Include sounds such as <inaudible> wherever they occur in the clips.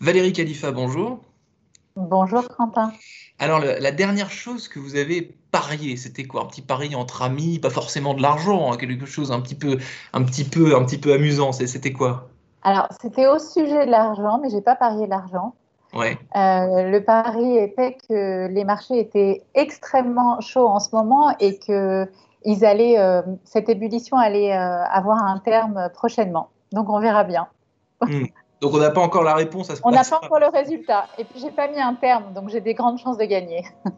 Valérie Khalifa, bonjour. Bonjour Quentin. Alors, la dernière chose que vous avez parié, c'était quoi? Un petit pari entre amis, pas forcément de l'argent, hein, quelque chose un petit peu, un petit peu, un petit peu amusant. C'était quoi? Alors, c'était au sujet de l'argent, mais j'ai pas parié l'argent. Ouais. Euh, le pari était que les marchés étaient extrêmement chauds en ce moment et que ils allaient, euh, cette ébullition allait euh, avoir un terme prochainement. Donc, on verra bien. Hmm. Donc on n'a pas encore la réponse à ce On n'a pas encore le résultat. Et puis j'ai pas mis un terme, donc j'ai des grandes chances de gagner. <laughs>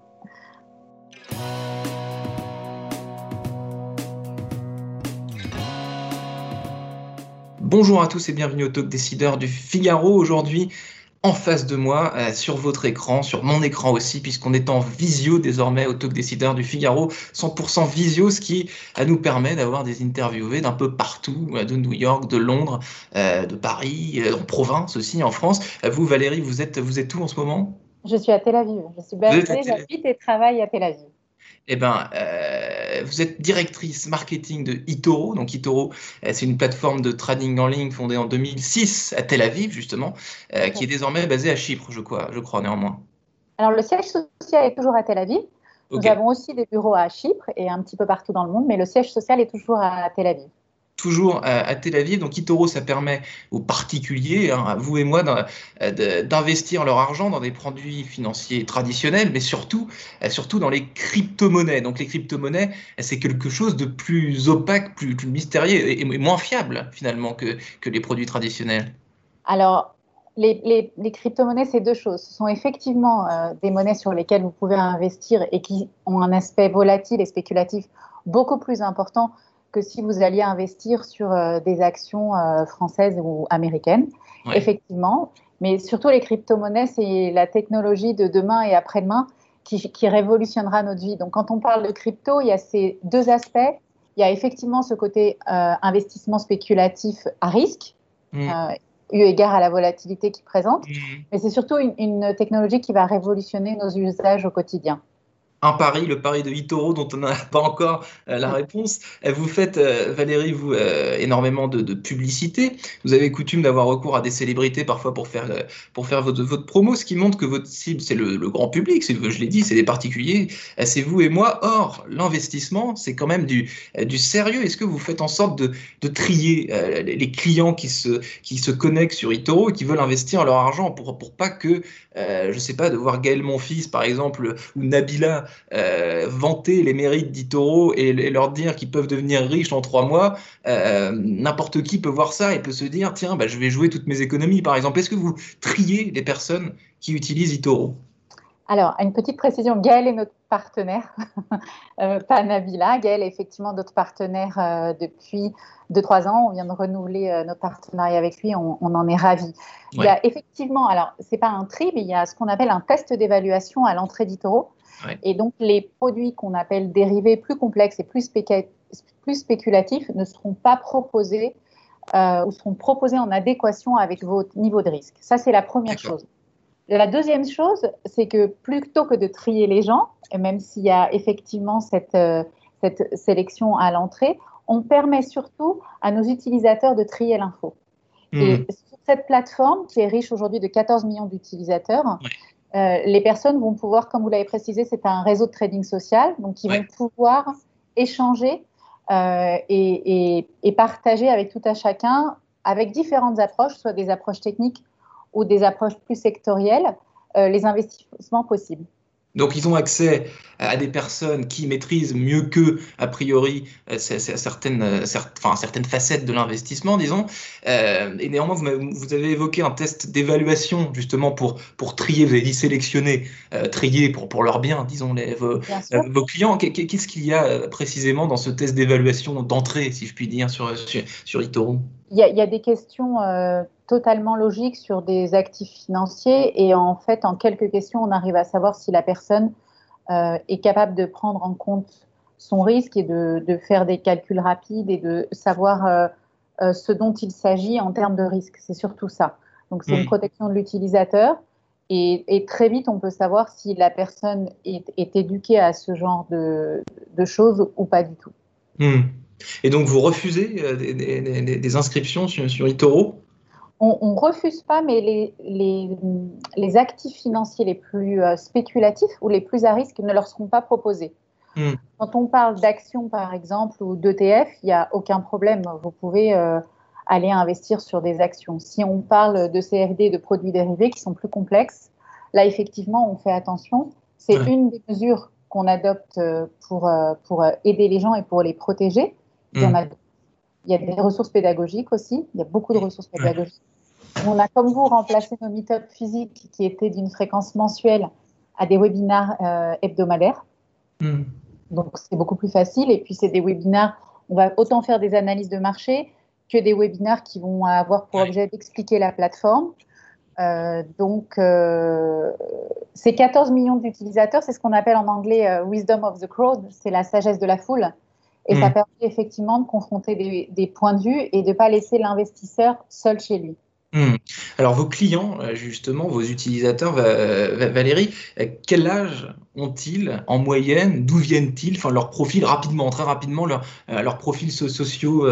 Bonjour à tous et bienvenue au Talk Décideur du Figaro. Aujourd'hui, en face de moi, euh, sur votre écran, sur mon écran aussi, puisqu'on est en visio désormais au Talk Décideur du Figaro, 100% visio, ce qui euh, nous permet d'avoir des interviewés d'un peu partout, euh, de New York, de Londres, de Paris, en province aussi, en France. vous, Valérie, vous êtes, vous êtes où en ce moment? Je suis à Tel Aviv. Je suis basée, j'habite et travaille à Tel Aviv. Eh euh, vous êtes directrice marketing de Itoro. Donc Itoro, euh, c'est une plateforme de trading en ligne fondée en 2006 à Tel Aviv justement, euh, qui est désormais basée à Chypre, je crois, je crois néanmoins. Alors le siège social est toujours à Tel Aviv. Nous avons aussi des bureaux à Chypre et un petit peu partout dans le monde, mais le siège social est toujours à Tel Aviv toujours à, Tel Aviv. Donc Itoro, ça permet aux particuliers, hein, à vous et moi, d'investir leur argent dans des produits financiers traditionnels, mais surtout, euh, surtout dans les crypto-monnaies. Donc les crypto-monnaies, c'est quelque chose de plus opaque, plus, mystérieux et, moins fiable finalement que, que les produits traditionnels. Alors, les, les, crypto-monnaies, c'est deux choses. Ce sont effectivement euh, des monnaies sur lesquelles vous pouvez investir et qui ont un aspect volatile et spéculatif beaucoup plus important que si vous alliez investir sur euh, des actions euh, françaises ou américaines, effectivement. Mais surtout, les crypto-monnaies, c'est la technologie de demain et après-demain qui, révolutionnera notre vie. Donc, quand on parle de crypto, il y a ces deux aspects. Il y a effectivement ce côté euh, investissement spéculatif à risque, mmh. eu égard à la volatilité qu'il présente, mmh. mais c'est surtout une technologie qui va révolutionner nos usages au quotidien un pari, le pari de Itoro dont on n'a pas encore euh, la réponse. Euh, vous faites, euh, Valérie, vous, énormément de, publicité. Vous avez coutume d'avoir recours à des célébrités parfois pour faire, pour faire votre, votre promo, ce qui montre que votre cible, c'est le, grand public, je l'ai dit, c'est des particuliers, c'est vous et moi. Or, l'investissement, c'est quand même du, du sérieux. Est-ce que vous faites en sorte de, de trier les clients qui se, qui se connectent sur Itoro et qui veulent investir leur argent pour, pour pas que, je ne sais pas, de voir Gaël Monfils, par exemple, ou Nabila euh, vanter les mérites d'Itoro et, leur dire qu'ils peuvent devenir riches en trois mois, euh, n'importe qui peut voir ça et peut se dire tiens, bah, je vais jouer toutes mes économies, par exemple. Est-ce que vous triez les personnes qui utilisent Itoro? Alors, une petite précision, Gaël est notre partenaire, <laughs> euh, pas Nabila. Gaël est effectivement notre partenaire depuis 2-3 ans. On vient de renouveler notre partenariat avec lui, on, en est ravis. Il y a effectivement, alors, ce n'est pas un tri, mais il y a ce qu'on appelle un test d'évaluation à l'entrée d'Itoro. Et donc, les produits qu'on appelle dérivés plus complexes et plus, plus spéculatifs ne seront pas proposés euh, ou seront proposés en adéquation avec votre niveau de risque. Ça, c'est la première chose. La deuxième chose, c'est que plutôt que de trier les gens, même s'il y a effectivement cette, euh, cette sélection à l'entrée, on permet surtout à nos utilisateurs de trier l'info. Et mmh. sur cette plateforme, qui est riche aujourd'hui de 14 millions d'utilisateurs, euh, les personnes vont pouvoir, comme vous l'avez précisé, c'est un réseau de trading social, donc ils vont pouvoir échanger euh, et, partager avec tout à chacun, avec différentes approches, soit des approches techniques ou des approches plus sectorielles, euh, les investissements possibles. Donc ils ont accès à des personnes qui maîtrisent mieux qu'eux, a priori, euh, certaines, euh, certaines facettes de l'investissement, disons. Euh, et néanmoins, vous, avez évoqué un test d'évaluation, justement, pour, pour trier, vous avez dit sélectionner, trier pour, pour leur bien, disons, les, vos, vos clients. Qu'est-ce qu'il y a précisément dans ce test d'évaluation d'entrée, si je puis dire, sur, sur, sur Itoro il y, a, des questions totalement logiques sur des actifs financiers et en fait, en quelques questions, on arrive à savoir si la personne euh, est capable de prendre en compte son risque et de, faire des calculs rapides et de savoir euh, euh, ce dont il s'agit en termes de risque. C'est surtout ça. Donc, c'est une protection de l'utilisateur. Et, très vite, on peut savoir si la personne est, éduquée à ce genre de, choses ou pas du tout. Hmm. Et donc, vous refusez des, inscriptions sur, sur, Itoro on ne refuse pas, mais les, les, les, actifs financiers les plus euh, spéculatifs ou les plus à risque ne leur seront pas proposés. Hmm. Quand on parle d'actions, par exemple, ou d'ETF, il n'y a aucun problème. Vous pouvez euh, aller investir sur des actions. Si on parle de CFD, de produits dérivés qui sont plus complexes, là, effectivement, on fait attention. C'est une des mesures qu'on adopte euh, pour, pour aider les gens et pour les protéger. Il, y hmm. a, il y a des ressources pédagogiques aussi. Il y a beaucoup de ressources pédagogiques on a, comme vous, remplacé nos meet-up physiques qui étaient d'une fréquence mensuelle à des webinaires euh, hebdomadaires. Hmm. Donc, c'est beaucoup plus facile. Et puis, c'est des webinaires, on va autant faire des analyses de marché que des webinaires qui vont avoir pour objet d'expliquer la plateforme. Euh, donc, euh, ces 14 millions d'utilisateurs, c'est ce qu'on appelle en anglais wisdom of the crowd, c'est la sagesse de la foule. Et ça hmm. permet effectivement de confronter des, des points de vue et de ne pas laisser l'investisseur seul chez lui. Hmm. Alors vos clients, euh, justement, vos utilisateurs, Valérie, euh, quel âge ont-ils en moyenne? D'où viennent-ils? Enfin, leur profil rapidement, très rapidement, leur, euh, leur profil sociaux,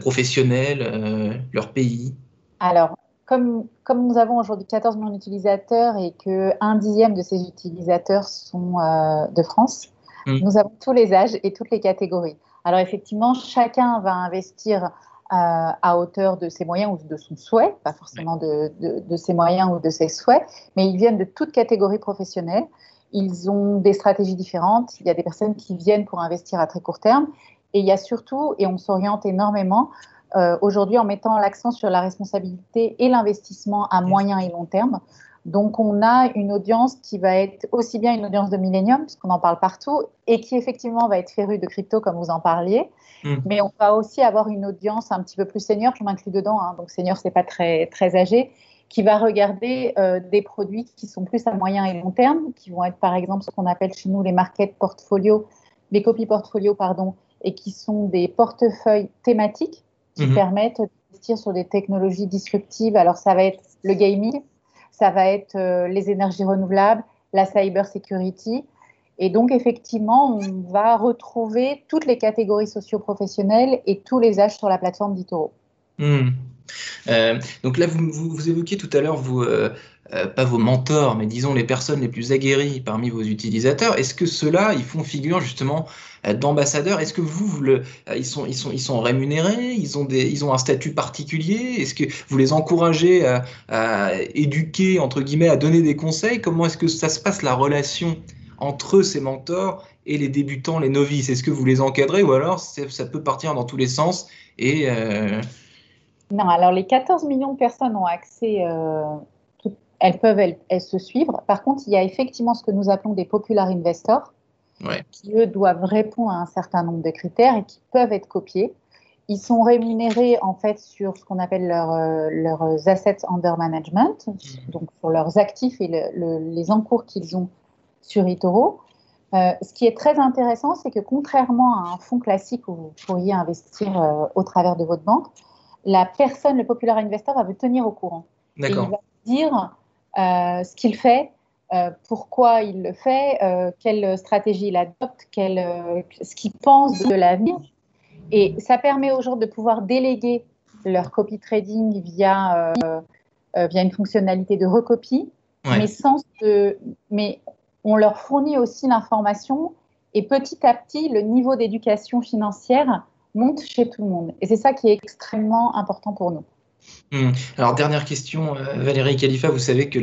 professionnels, leur pays? Alors, comme, comme nous avons aujourd'hui 14 millions d'utilisateurs et que un dixième de ces utilisateurs sont de France, hmm. nous avons tous les âges et toutes les catégories. Alors effectivement, chacun va investir à, hauteur de ses moyens ou de son souhait, pas forcément de, de, ses moyens ou de ses souhaits, mais ils viennent de toute catégorie professionnelle. Ils ont des stratégies différentes. Il y a des personnes qui viennent pour investir à très court terme. Et il y a surtout, et on s'oriente énormément euh, aujourd'hui en mettant l'accent sur la responsabilité et l'investissement à moyen et long terme. Donc, on a une audience qui va être aussi bien une audience de millénium, puisqu'on en parle partout, et qui effectivement va être férue de crypto, comme vous en parliez. Mm. Mais on va aussi avoir une audience un petit peu plus senior, je m'inclus dedans, hein. donc senior, c'est pas très, très âgé, qui va regarder euh, des produits qui sont plus à moyen et long terme, qui vont être par exemple ce qu'on appelle chez nous les market portfolio, les copies portfolio, pardon, et qui sont des portefeuilles thématiques qui mm-hmm. permettent d'investir sur des technologies disruptives. Alors, ça va être le gaming, ça va être euh, les énergies renouvelables, la cyber security. Et donc, effectivement, on va retrouver toutes les catégories socio-professionnelles et tous les âges sur la plateforme d'Itoro. Hmm. Euh, donc là, vous, évoquiez tout à l'heure, vous, euh, pas vos mentors, mais disons les personnes les plus aguerries parmi vos utilisateurs. Est-ce que ceux-là, ils font figure justement euh, d'ambassadeurs? Est-ce que vous, euh, ils, sont, rémunérés? Ils ont, un statut particulier? Est-ce que vous les encouragez à, éduquer, entre guillemets, à donner des conseils? Comment est-ce que ça se passe la relation entre ces mentors et les débutants, les novices? Est-ce que vous les encadrez ou alors ça peut partir dans tous les sens et euh, Non, alors les 14 millions de personnes ont accès, elles peuvent elles, elles, se suivre. Par contre, il y a effectivement ce que nous appelons des popular investors qui, eux, doivent répondre à un certain nombre de critères et qui peuvent être copiés. Ils sont rémunérés, en fait, sur ce qu'on appelle euh, leurs assets under management, mmh. donc sur leurs actifs et les encours qu'ils ont sur eToro. Euh, ce qui est très intéressant, c'est que contrairement à un fonds classique où vous pourriez investir euh, au travers de votre banque, la personne, le populaire investor, va vous tenir au courant. Et il va dire ce qu'il fait, euh, pourquoi il le fait, euh, quelle stratégie il adopte, euh, ce qu'il pense de l'avenir. Et ça permet aux gens de pouvoir déléguer leur copy trading via, via une fonctionnalité de recopie, mais, sans mais on leur fournit aussi l'information et petit à petit, le niveau d'éducation financière monte chez tout le monde. Et c'est ça qui est extrêmement important pour nous. Hmm. Alors, dernière question, Valérie Khalifa, vous savez que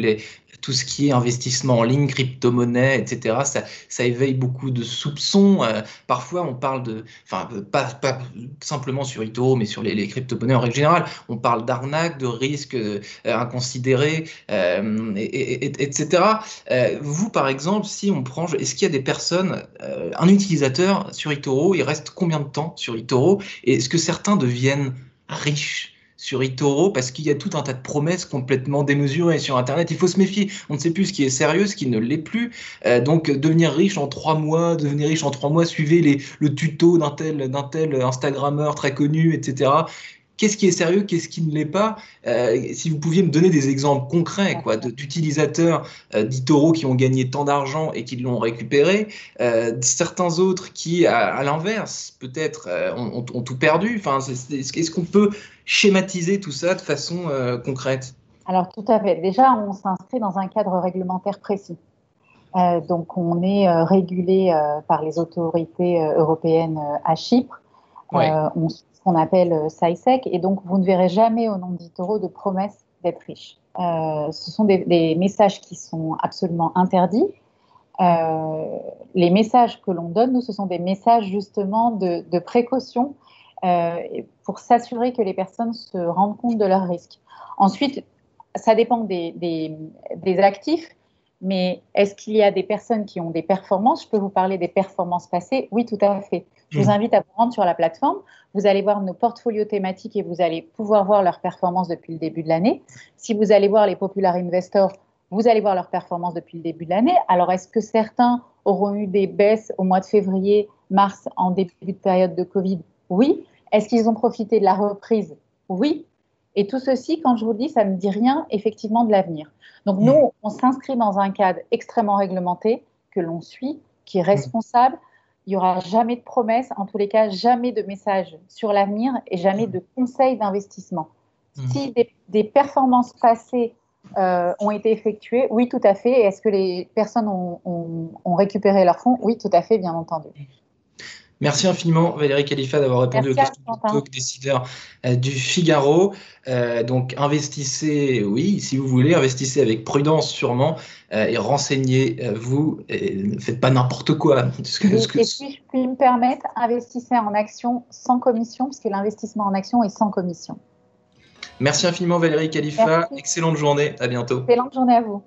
tout ce qui est investissement en ligne, crypto-monnaie, etc., ça, éveille beaucoup de soupçons. Euh, parfois, on parle de, enfin, pas, pas simplement sur Ito, mais sur les, crypto-monnaies en règle générale, on parle d'arnaque, de risques euh, inconsidérés, euh, etc. vous, par exemple, si on prend, est-ce qu'il y a des personnes, un utilisateur sur eToro, il reste combien de temps sur eToro Et est-ce que certains deviennent riches? Sur eToro parce qu'il y a tout un tas de promesses complètement démesurées sur Internet. Il faut se méfier. On ne sait plus ce qui est sérieux, ce qui ne l'est plus. Euh, donc, devenir riche en trois mois, devenir riche en trois mois, suivez les, le tuto d'un tel, d'un tel Instagrammeur très connu, etc. qu'est-ce qui est sérieux, qu'est-ce qui ne l'est pas. si vous pouviez me donner des exemples concrets quoi, d'utilisateurs d'Itoro qui ont gagné tant d'argent et qui l'ont récupéré, certains autres qui, à, l'inverse, peut-être ont, ont, tout perdu. Enfin, est-ce qu'on peut schématiser tout ça de façon concrète? Alors tout à fait. Déjà, on s'inscrit dans un cadre réglementaire précis. Euh, donc on est euh, régulé euh, par les autorités européennes à Chypre. on qu'on appelle SAISEC. Et donc vous ne verrez jamais au nom d'Itoro de promesse d'être riche. ce sont des, messages qui sont absolument interdits. les messages que l'on donne, nous, ce sont des messages justement de, de précaution pour s'assurer que les personnes se rendent compte de leurs risques. Ensuite, ça dépend des, actifs, mais est-ce qu'il y a des personnes qui ont des performances? Je peux vous parler des performances passées Oui, tout à fait. Je vous mmh. invite à vous rendre sur la plateforme. Vous allez voir nos portfolios thématiques et vous allez pouvoir voir leurs performances depuis le début de l'année. Si vous allez voir les Popular Investors, vous allez voir leurs performances depuis le début de l'année. Alors, est-ce que certains auront eu des baisses au mois de février, mars, en début de période de Covid? Oui. Est-ce qu'ils ont profité de la reprise? Oui. Et tout ceci, quand je vous le dis, ça ne dit rien effectivement de l'avenir. Donc nous, mm. on s'inscrit dans un cadre extrêmement réglementé que l'on suit, qui est responsable. Il n'y aura jamais de promesses, en tous les cas, jamais de messages sur l'avenir et jamais de conseils d'investissement. Mm. Si des, performances passées euh, ont été effectuées, oui, tout à fait. Est-ce que les personnes ont, ont récupéré leurs fonds? Oui, tout à fait, bien entendu. Merci infiniment Valérie Khalifa d'avoir répondu aux questions du talk décideur euh, du Figaro. Euh, donc investissez, oui, si vous voulez, investissez avec prudence sûrement euh, et renseignez-vous et ne faites pas n'importe quoi. <laughs> et, si je puis me permettre, investissez en action sans commission, puisque l'investissement en action est sans commission. Merci infiniment Valérie Khalifa. Excellente journée. À bientôt. Excellente journée à vous.